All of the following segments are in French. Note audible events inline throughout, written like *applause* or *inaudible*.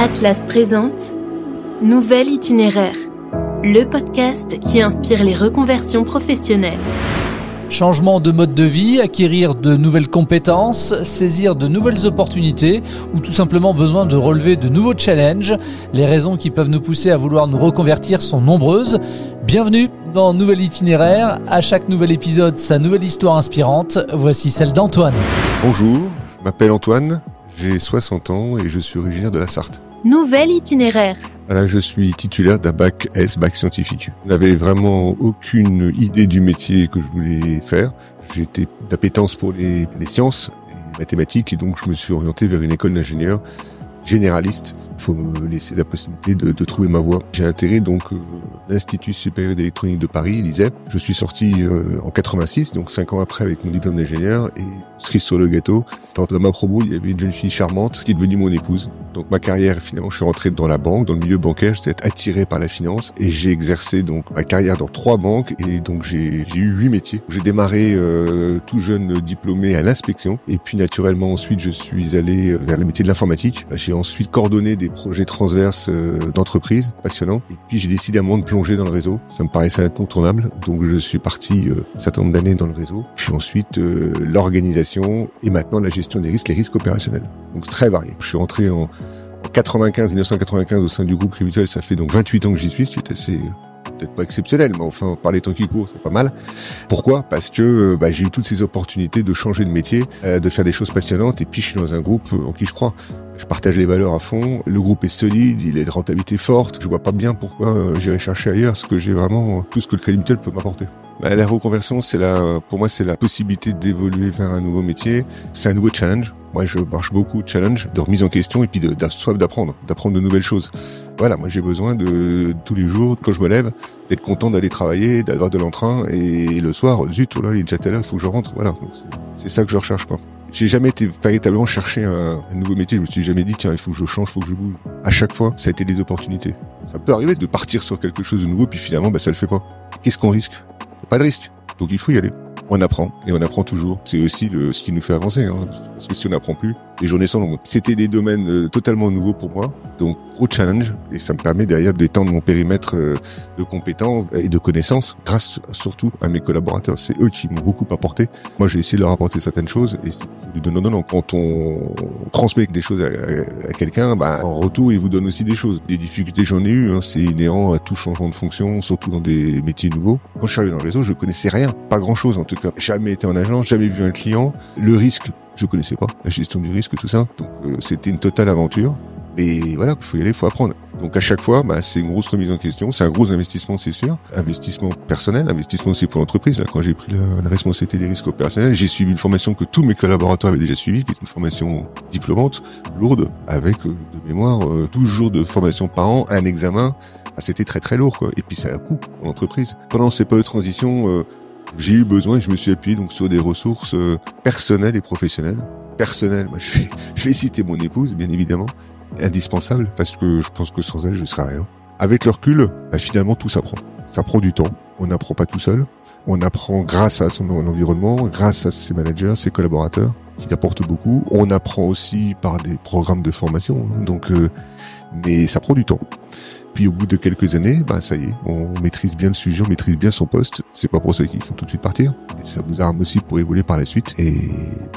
Atlas présente Nouvel itinéraire, le podcast qui inspire les reconversions professionnelles. Changement de mode de vie, acquérir de nouvelles compétences, saisir de nouvelles opportunités ou tout simplement besoin de relever de nouveaux challenges. Les raisons qui peuvent nous pousser à vouloir nous reconvertir sont nombreuses. Bienvenue dans Nouvel itinéraire. À chaque nouvel épisode, sa nouvelle histoire inspirante. Voici celle d'Antoine. Bonjour, je m'appelle Antoine, j'ai 60 ans et je suis originaire de la Sarthe. Nouvel itinéraire. Voilà, je suis titulaire d'un bac S, bac scientifique. Je n'avais vraiment aucune idée du métier que je voulais faire. J'étais d'appétence pour les, les sciences et les mathématiques et donc je me suis orienté vers une école d'ingénieur généraliste. Faut me laisser la possibilité de, de trouver ma voie. J'ai intégré donc euh, l'Institut supérieur d'électronique de Paris, l'ISEP. Je suis sorti euh, en 86, donc cinq ans après avec mon diplôme d'ingénieur et cerise sur le gâteau. Dans ma promo, il y avait une jeune fille charmante qui est devenue mon épouse. Donc ma carrière, finalement, je suis rentré dans la banque, dans le milieu bancaire. J'étais attiré par la finance et j'ai exercé donc ma carrière dans trois banques et donc j'ai eu huit métiers. J'ai démarré euh, tout jeune diplômé à l'inspection et puis naturellement ensuite je suis allé vers le métier de l'informatique. J'ai ensuite coordonné des projets transverses euh, d'entreprise passionnants et puis j'ai décidé à un moment de plonger dans le réseau. Ça me paraissait incontournable, donc je suis parti euh, un certain nombre d'années dans le réseau. Puis ensuite euh, l'organisation et maintenant la gestion des risques, les risques opérationnels. Donc c'est très varié. Je suis rentré en, en 95, 1995 au sein du groupe Crédituel. Ça fait donc 28 ans que j'y suis. C'est assez peut-être pas exceptionnel, mais enfin, par les temps qui courent, c'est pas mal. Pourquoi? Parce que bah, j'ai eu toutes ces opportunités de changer de métier, euh, de faire des choses passionnantes, et puis je suis dans un groupe en qui je crois. Je partage les valeurs à fond. Le groupe est solide, il est de rentabilité forte. Je vois pas bien pourquoi euh, j'irai chercher ailleurs, ce que j'ai vraiment tout ce que le Crédit Mutuel peut m'apporter. Bah, la reconversion, c'est la, pour moi, c'est la possibilité d'évoluer vers un nouveau métier. C'est un nouveau challenge. Moi, je marche beaucoup de challenge, de remise en question et puis de, de soif d'apprendre, d'apprendre de nouvelles choses. Voilà, moi j'ai besoin de tous les jours, quand je me lève, d'être content d'aller travailler, d'avoir de l'entrain et le soir, zut, oh là, il est déjà telle heure, faut que je rentre. Voilà, c'est ça que je recherche quoi. J'ai jamais été véritablement chercher un, un, nouveau métier. Je me suis jamais dit tiens il faut que je change, il faut que je bouge. À chaque fois, ça a été des opportunités. Ça peut arriver de partir sur quelque chose de nouveau puis finalement bah ça le fait pas. Qu'est-ce qu'on risque? Pas de risque. Donc il faut y aller on apprend et on apprend toujours. C'est aussi le, ce qui nous fait avancer, hein, parce que si on n'apprend plus, les journées sont longues. C'était des domaines euh, totalement nouveaux pour moi, donc gros challenge et ça me permet derrière d'étendre mon périmètre euh, de compétences et de connaissances grâce surtout à mes collaborateurs. C'est eux qui m'ont beaucoup apporté. Moi, j'ai essayé de leur apporter certaines choses et c'est du non non Quand on transmet des choses à, quelqu'un, bah, en retour, il vous donne aussi des choses. Des difficultés, j'en ai eu. Hein, c'est inhérent à tout changement de fonction, surtout dans des métiers nouveaux. Quand je suis arrivé dans le réseau, je connaissais rien, pas grand chose en tout Jamais été en agence, jamais vu un client. Le risque, je connaissais pas. La gestion du risque, tout ça. Donc euh, c'était une totale aventure. Mais voilà, il faut y aller, il faut apprendre. Donc à chaque fois, bah, c'est une grosse remise en question, c'est un gros investissement, c'est sûr. Investissement personnel, investissement aussi pour l'entreprise. Quand j'ai pris la, la, responsabilité des risques opérationnels, j'ai suivi une formation que tous mes collaborateurs avaient déjà suivie, qui est une formation diplômante, lourde, avec euh, de mémoire euh, 12 jours de formation par an, un examen. Ah, C'était très très lourd. Et puis ça a un coût pour l'entreprise. Pendant ces périodes de transition, euh, j'ai eu besoin, je me suis appuyé donc sur des ressources euh, personnelles et professionnelles. Personnelles, moi, je vais, *laughs* je vais citer mon épouse, bien évidemment, indispensable parce que je pense que sans elle, je serais rien. Avec le recul, bah, finalement, tout s'apprend. Ça prend du temps. On n'apprend pas tout seul. On apprend grâce à son environnement, grâce à ses managers, ses collaborateurs, qui apportent beaucoup. On apprend aussi par des programmes de formation. Hein, donc, euh, mais ça prend du temps. Puis au bout de quelques années, bah ça y est, on maîtrise bien le sujet, on maîtrise bien son poste. C'est pas pour ça qu'il faut tout de suite partir. Et ça vous arme aussi pour évoluer par la suite. Et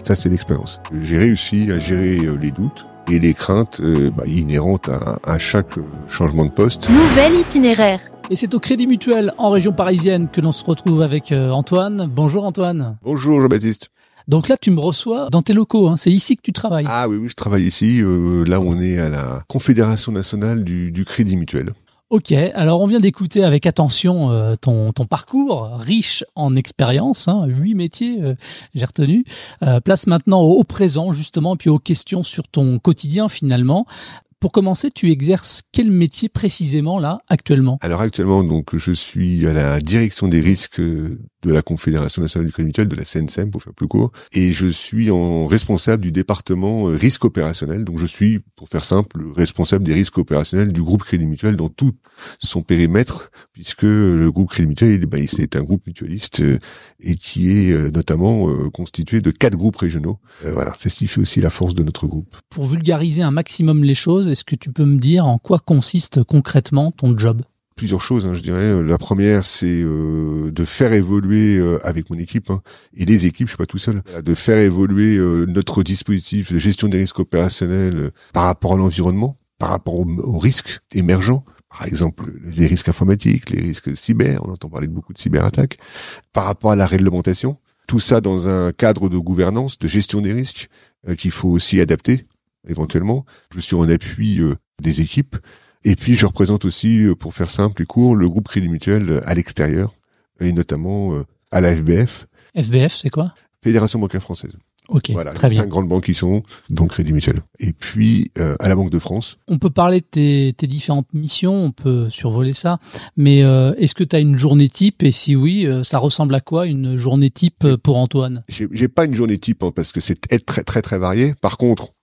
ça, c'est l'expérience. J'ai réussi à gérer les doutes, et les craintes euh, bah, inhérentes à, à, chaque changement de poste. Nouvel itinéraire. Et c'est au Crédit Mutuel en région parisienne que l'on se retrouve avec euh, Antoine. Bonjour Antoine. Bonjour Jean-Baptiste. Donc là, tu me reçois dans tes locaux. Hein. C'est ici que tu travailles. Ah oui, oui, je travaille ici. Euh, là, on est à la Confédération nationale du, du Crédit Mutuel. Ok, alors on vient d'écouter avec attention euh, ton, ton, parcours riche en expérience, hein, huit métiers, euh, j'ai retenu. Euh, place maintenant au, au, présent justement, puis aux questions sur ton quotidien finalement. Pour commencer, tu exerces quel métier précisément là actuellement? Alors actuellement, donc je suis à la direction des risques de la Confédération nationale du crédit mutuel, de la CNCM pour faire plus court, et je suis en responsable du département risque opérationnel. Donc je suis, pour faire simple, responsable des risques opérationnels du groupe Crédit Mutuel dans tout son périmètre, puisque le groupe Crédit Mutuel, ben, c'est un groupe mutualiste et qui est notamment constitué de quatre groupes régionaux. Voilà, c'est ce qui fait aussi la force de notre groupe. Pour vulgariser un maximum les choses, Est-ce que tu peux me dire en quoi consiste concrètement ton job? Plusieurs choses, hein, je dirais. La première, c'est euh, de faire évoluer euh, avec mon équipe hein, et les équipes, je suis pas tout seul, de faire évoluer euh, notre dispositif de gestion des risques opérationnels par rapport à l'environnement, par rapport aux, risques émergents. Par exemple, les risques informatiques, les risques cyber, on entend parler de beaucoup de cyberattaques, par rapport à la réglementation. Tout ça dans un cadre de gouvernance, de gestion des risques qu'il faut aussi adapter éventuellement. Je suis en appui des équipes et puis je représente aussi, euh, pour faire simple et court, le groupe Crédit Mutuel euh, à l'extérieur, et notamment euh, à la FBF. FBF, c'est quoi? Fédération bancaire française. Ok, voilà, très les bien. cinq grandes banques qui sont donc Crédit Mutuel. Et puis à la Banque de France. On peut parler de tes, tes différentes missions, on peut survoler ça, mais euh, est-ce que tu as une journée type? Et si oui, ça ressemble à quoi une journée type pour Antoine? J'ai pas une journée type hein, parce que c'est très très très varié. Par contre,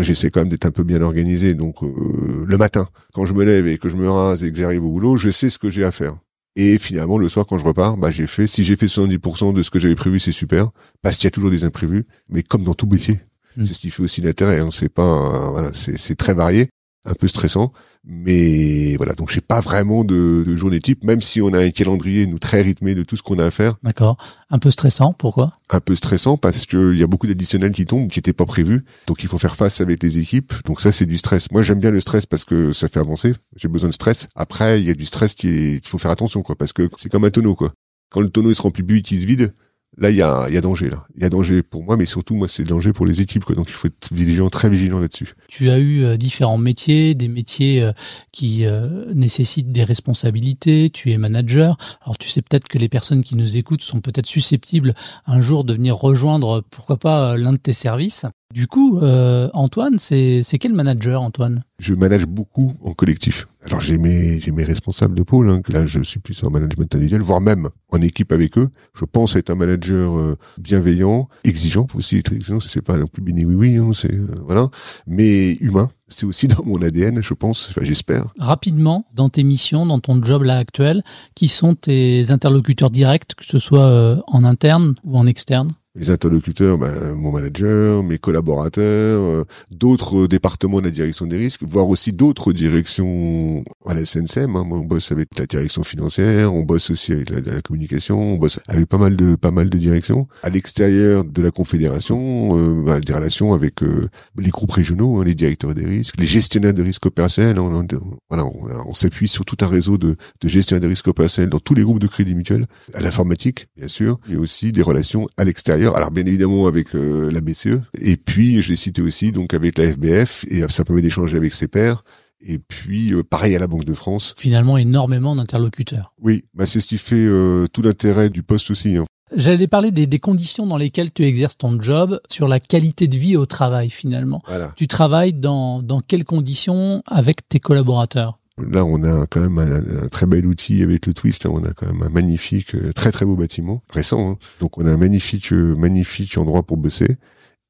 j'essaie quand même d'être un peu bien organisé. Donc euh, le matin, quand je me lève et que je me rase et que j'arrive au boulot, je sais ce que j'ai à faire. Et finalement, le soir, quand je repars, bah, j'ai fait, si j'ai fait 70% de ce que j'avais prévu, c'est super, parce qu'il y a toujours des imprévus. Mais comme dans tout métier, mmh. c'est ce qui fait aussi l'intérêt. Hein, c'est pas, voilà, c'est très varié un peu stressant. Mais voilà, donc j'ai pas vraiment de, de, journée type, même si on a un calendrier nous très rythmé de tout ce qu'on a à faire. D'accord. Un peu stressant, pourquoi? Un peu stressant parce que il y a beaucoup d'additionnels qui tombent, qui n'étaient pas prévus. Donc il faut faire face avec les équipes. Donc ça c'est du stress. Moi j'aime bien le stress parce que ça fait avancer. J'ai besoin de stress. Après il y a du stress qui est, il faut faire attention quoi, parce que c'est comme un tonneau quoi. Quand le tonneau il se remplit plus, il se vide là il y a, y a danger là. Il y a danger pour moi, mais surtout moi c'est danger pour les équipes quoi. Donc il faut être vigilant, très vigilant là-dessus. Tu as eu euh, différents métiers, des métiers euh, qui euh, nécessitent des responsabilités. Tu es manager. Alors tu sais peut-être que les personnes qui nous écoutent sont peut-être susceptibles un jour de venir rejoindre, pourquoi pas l'un de tes services. Du coup, euh, Antoine, c'est quel manager, Antoine? Je manage beaucoup en collectif. Alors j'ai mes responsables de pôle. Hein, que là, je suis plus en management individuel, voire même en équipe avec eux. Je pense être un manager euh, bienveillant, exigeant. Faut aussi être exigeant. C'est pas non plus béni oui oui. Hein, c'est euh, voilà, mais humain. C'est aussi dans mon ADN, je pense. Enfin, j'espère. Rapidement, dans tes missions, dans ton job là actuel, qui sont tes interlocuteurs directs, que ce soit euh, en interne ou en externe? Les interlocuteurs, ben, mon manager, mes collaborateurs, euh, d'autres départements de la direction des risques, voire aussi d'autres directions à la SNCM. Hein. on bosse avec la direction financière, on bosse aussi avec la, la, communication, on bosse avec pas mal de pas mal de directions. À l'extérieur de la confédération, euh, ben, des relations avec euh, les groupes régionaux, hein, les directeurs des risques, les gestionnaires de risques opérationnels. On, voilà, on, s'appuie sur tout un réseau de, de gestionnaires de risques opérationnels dans tous les groupes de crédit mutuel, à l'informatique bien sûr, et aussi des relations à l'extérieur alors bien évidemment avec euh, la BCE, et puis je l'ai cité aussi donc avec la FBF, et ça permet d'échanger avec ses pairs. Et puis, euh, pareil à la Banque de France. Finalement, énormément d'interlocuteurs. Oui, bah c'est ce qui fait euh, tout l'intérêt du poste aussi. Hein. J'allais parler des, des, conditions dans lesquelles tu exerces ton job, sur la qualité de vie au travail finalement. Voilà. Tu travailles dans, dans quelles conditions avec tes collaborateurs? Là, on a quand même un, très bel outil avec le Twist. Hein. On a quand même un magnifique, euh, très très beau bâtiment, récent. Hein. Donc, on a un magnifique, euh, magnifique endroit pour bosser.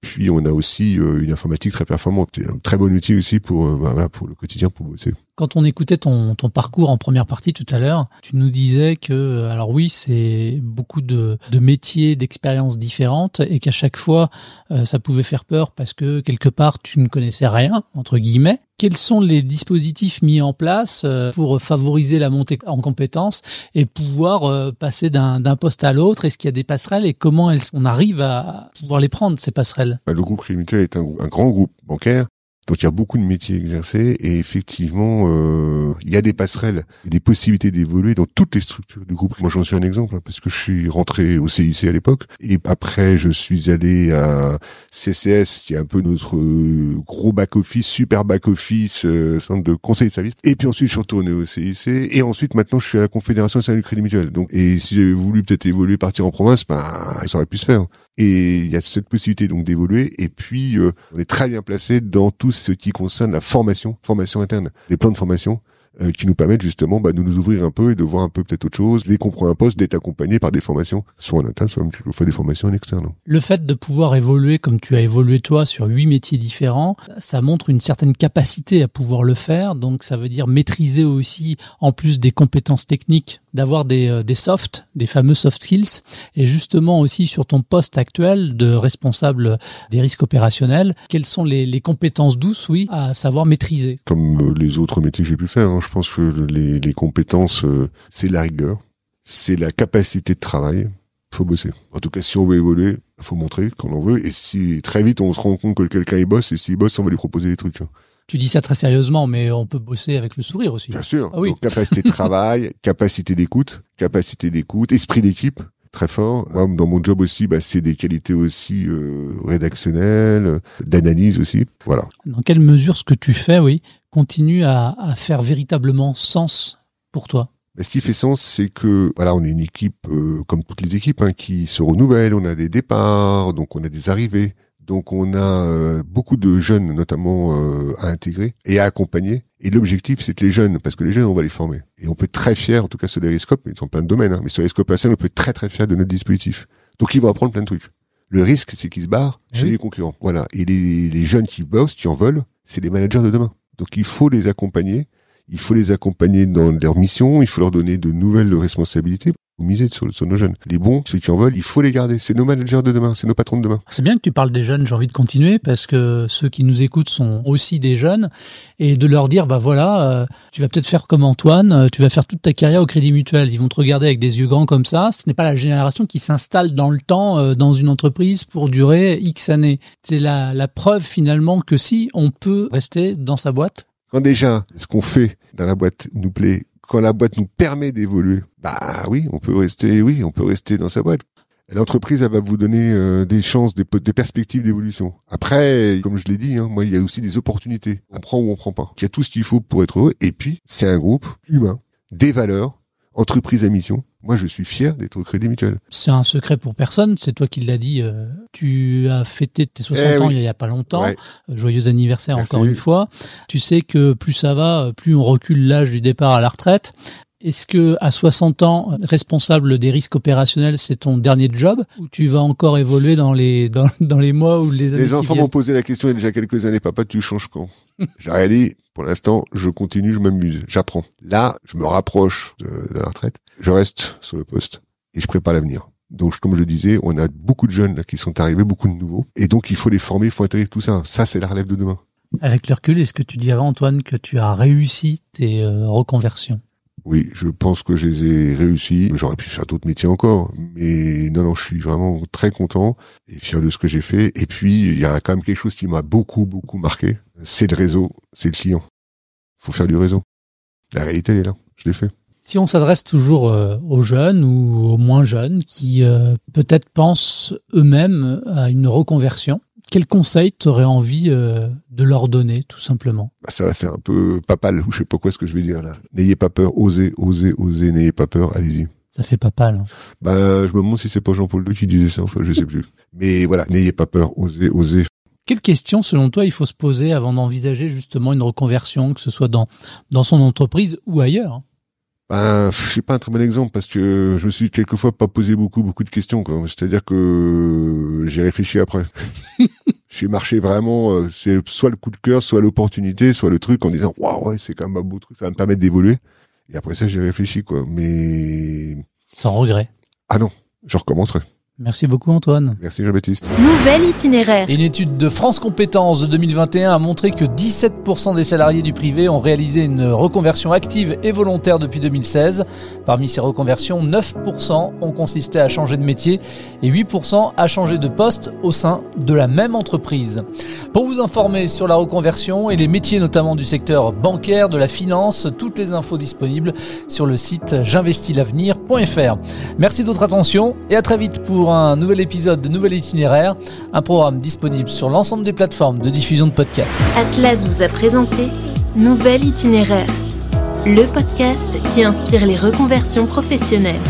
Puis, on a aussi euh, une informatique très performante. un très bon outil aussi pour, bah, voilà, pour le quotidien, pour bosser. Quand on écoutait ton, ton parcours en première partie tout à l'heure, tu nous disais que, alors oui, c'est beaucoup de, de métiers, d'expériences différentes et qu'à chaque fois, euh, ça pouvait faire peur parce que quelque part, tu ne connaissais rien, entre guillemets. Quels sont les dispositifs mis en place euh, pour favoriser la montée en compétences et pouvoir euh, passer d'un poste à l'autre? Est-ce qu'il y a des passerelles et comment on arrive à pouvoir les prendre, ces passerelles? Le groupe Crédit Mutuel est un, un grand groupe bancaire donc il y a beaucoup de métiers exercés et effectivement euh, il y a des passerelles, des possibilités d'évoluer dans toutes les structures du groupe. Moi j'en suis un exemple hein, parce que je suis rentré au CIC à l'époque et après je suis allé à CCS qui est un peu notre euh, gros back office, super back office, euh, centre de conseil de service. Et puis ensuite je suis retourné au CIC et ensuite maintenant je suis à la Confédération nationale du crédit mutuel. Donc et si j'avais voulu peut-être évoluer, partir en province, ben ça aurait pu se faire. Et il y a cette possibilité donc d'évoluer. Et puis, euh, on est très bien placé dans tout ce qui concerne la formation, formation interne, des plans de formation euh, qui nous permettent justement bah, de nous ouvrir un peu et de voir un peu peut-être autre chose, dès qu'on prend un poste, d'être accompagné par des formations, soit en interne, soit même quelquefois des formations en externe. Le fait de pouvoir évoluer comme tu as évolué toi sur huit métiers différents, ça montre une certaine capacité à pouvoir le faire, donc ça veut dire maîtriser aussi, en plus des compétences techniques, d'avoir des, euh, des softs, des fameux soft skills, et justement aussi sur ton poste actuel de responsable des risques opérationnels, quelles sont les, les compétences douces, oui, à savoir maîtriser? Comme euh, les autres métiers que j'ai pu faire, hein, je pense que les, les compétences, euh, c'est la rigueur, c'est la capacité de travail, faut bosser. En tout cas, si on veut évoluer, faut montrer qu'on en veut, et si très vite on se rend compte que quelqu'un il bosse, et s'il bosse, on va lui proposer des trucs. Tu dis ça très sérieusement, mais on peut bosser avec le sourire aussi. Bien sûr. Ah oui. Donc, capacité de travail, *laughs* capacité d'écoute, capacité d'écoute, esprit d'équipe très fort. Moi, dans mon job aussi, bah, c'est des qualités aussi euh, rédactionnelles, d'analyse aussi. Voilà. Dans quelle mesure ce que tu fais, oui, continue à, à faire véritablement sens pour toi ce qui fait sens, c'est que voilà, on est une équipe euh, comme toutes les équipes hein, qui se renouvelle. On a des départs, donc on a des arrivées. Donc on a euh, beaucoup de jeunes notamment euh, à intégrer et à accompagner. Et l'objectif, c'est que les jeunes, parce que les jeunes, on va les former. Et on peut être très fiers, en tout cas sur les risques, ils sont plein de domaines, hein, mais sur les risques on peut être très très fiers de notre dispositif. Donc ils vont apprendre plein de trucs. Le risque, c'est qu'ils se barrent chez les concurrents. Voilà. Et les, les jeunes qui bossent, qui en veulent, c'est les managers de demain. Donc il faut les accompagner. Il faut les accompagner dans leur mission. Il faut leur donner de nouvelles responsabilités miser sur, sur, nos jeunes. Les bons, ceux qui en veulent, il faut les garder. C'est nos managers de demain, c'est nos patrons de demain. C'est bien que tu parles des jeunes, j'ai envie de continuer parce que ceux qui nous écoutent sont aussi des jeunes et de leur dire, bah voilà, euh, tu vas peut-être faire comme Antoine, euh, tu vas faire toute ta carrière au Crédit Mutuel. Ils vont te regarder avec des yeux grands comme ça. Ce n'est pas la génération qui s'installe dans le temps euh, dans une entreprise pour durer X années. C'est la, la preuve finalement que si on peut rester dans sa boîte, quand déjà ce qu'on fait dans la boîte nous plaît, quand la boîte nous permet d'évoluer, bah oui, on peut rester, oui, on peut rester dans sa boîte. L'entreprise, elle va vous donner euh, des chances, des, perspectives d'évolution. Après, comme je l'ai dit, hein, moi, il y a aussi des opportunités. On prend ou on prend pas. Il y a tout ce qu'il faut pour être heureux. Et puis, c'est un groupe humain, des valeurs, entreprise à mission. Moi, je suis fier d'être au Crédit Mutuel. C'est un secret pour personne. C'est toi qui l'as dit. Euh, tu as fêté tes 60 eh ans il y a pas longtemps. Euh, joyeux anniversaire encore une fois. Tu sais que plus ça va, plus on recule l'âge du départ à la retraite. Est-ce que à 60 ans, responsable des risques opérationnels, c'est ton dernier job ou tu vas encore évoluer dans les dans, dans les mois ou les années Les enfants m'ont posé la question il y a déjà quelques années, papa, tu changes quand? *laughs* J'ai rien dit. Pour l'instant, je continue, je m'amuse, j'apprends. Là, je me rapproche de, de, la retraite, je reste sur le poste et je prépare l'avenir. Donc, comme je le disais, on a beaucoup de jeunes là, qui sont arrivés, beaucoup de nouveaux, et donc il faut les former, il faut intégrer tout ça. Ça, c'est la relève de demain. Avec le recul, est-ce que tu dirais, Antoine, que tu as réussi tes euh, reconversions? Oui, je pense que je les ai réussis. J'aurais pu faire d'autres métiers encore, mais non, non, je suis vraiment très content et fier de ce que j'ai fait. Et puis, il y a quand même quelque chose qui m'a beaucoup, beaucoup marqué. C'est le réseau, c'est le client. Faut faire du réseau. La réalité, est là. Je l'ai fait. Si on s'adresse toujours euh, aux jeunes ou aux moins jeunes qui euh, peut-être pensent eux-mêmes à une reconversion, quel conseil t'aurais envie euh, de leur donner, tout simplement? Bah, Ça va faire un peu papal, ou je sais pas quoi ce que je vais dire là. N'ayez pas peur, osez, osez, osez, n'ayez pas peur, allez-y. Ça fait papal. Hein. Bah, je me demande si c'est pas Jean-Paul II qui disait ça, enfin, je sais plus. Mais voilà, n'ayez pas peur, osez, osez. Quelles questions, selon toi, il faut se poser avant d'envisager justement une reconversion, que ce soit dans, dans son entreprise ou ailleurs? Ben, je suis pas un très bon exemple parce que je me suis quelquefois pas posé beaucoup beaucoup de questions. C'est-à-dire que j'ai réfléchi après. *laughs* j'ai marché vraiment. Euh, c'est soit le coup de cœur, soit l'opportunité, soit le truc en disant waouh ouais c'est quand même un beau truc, ça va me permettre d'évoluer. Et après ça j'ai réfléchi quoi. Mais sans regret. Ah non, je recommencerai. Merci beaucoup Antoine. Merci Jean-Baptiste. Nouvel itinéraire. Une étude de France Compétences de 2021 a montré que 17% des salariés du privé ont réalisé une reconversion active et volontaire depuis 2016. Parmi ces reconversions, 9% ont consisté à changer de métier et 8% à changer de poste au sein de la même entreprise. Pour vous informer sur la reconversion et les métiers notamment du secteur bancaire, de la finance, toutes les infos disponibles sur le site j'investilavenir.fr. Merci de votre attention et à très vite un nouvel épisode de Nouvel Itinéraire, un programme disponible sur l'ensemble des plateformes de diffusion de podcasts. Atlas vous a présenté Nouvel Itinéraire, le podcast qui inspire les reconversions professionnelles.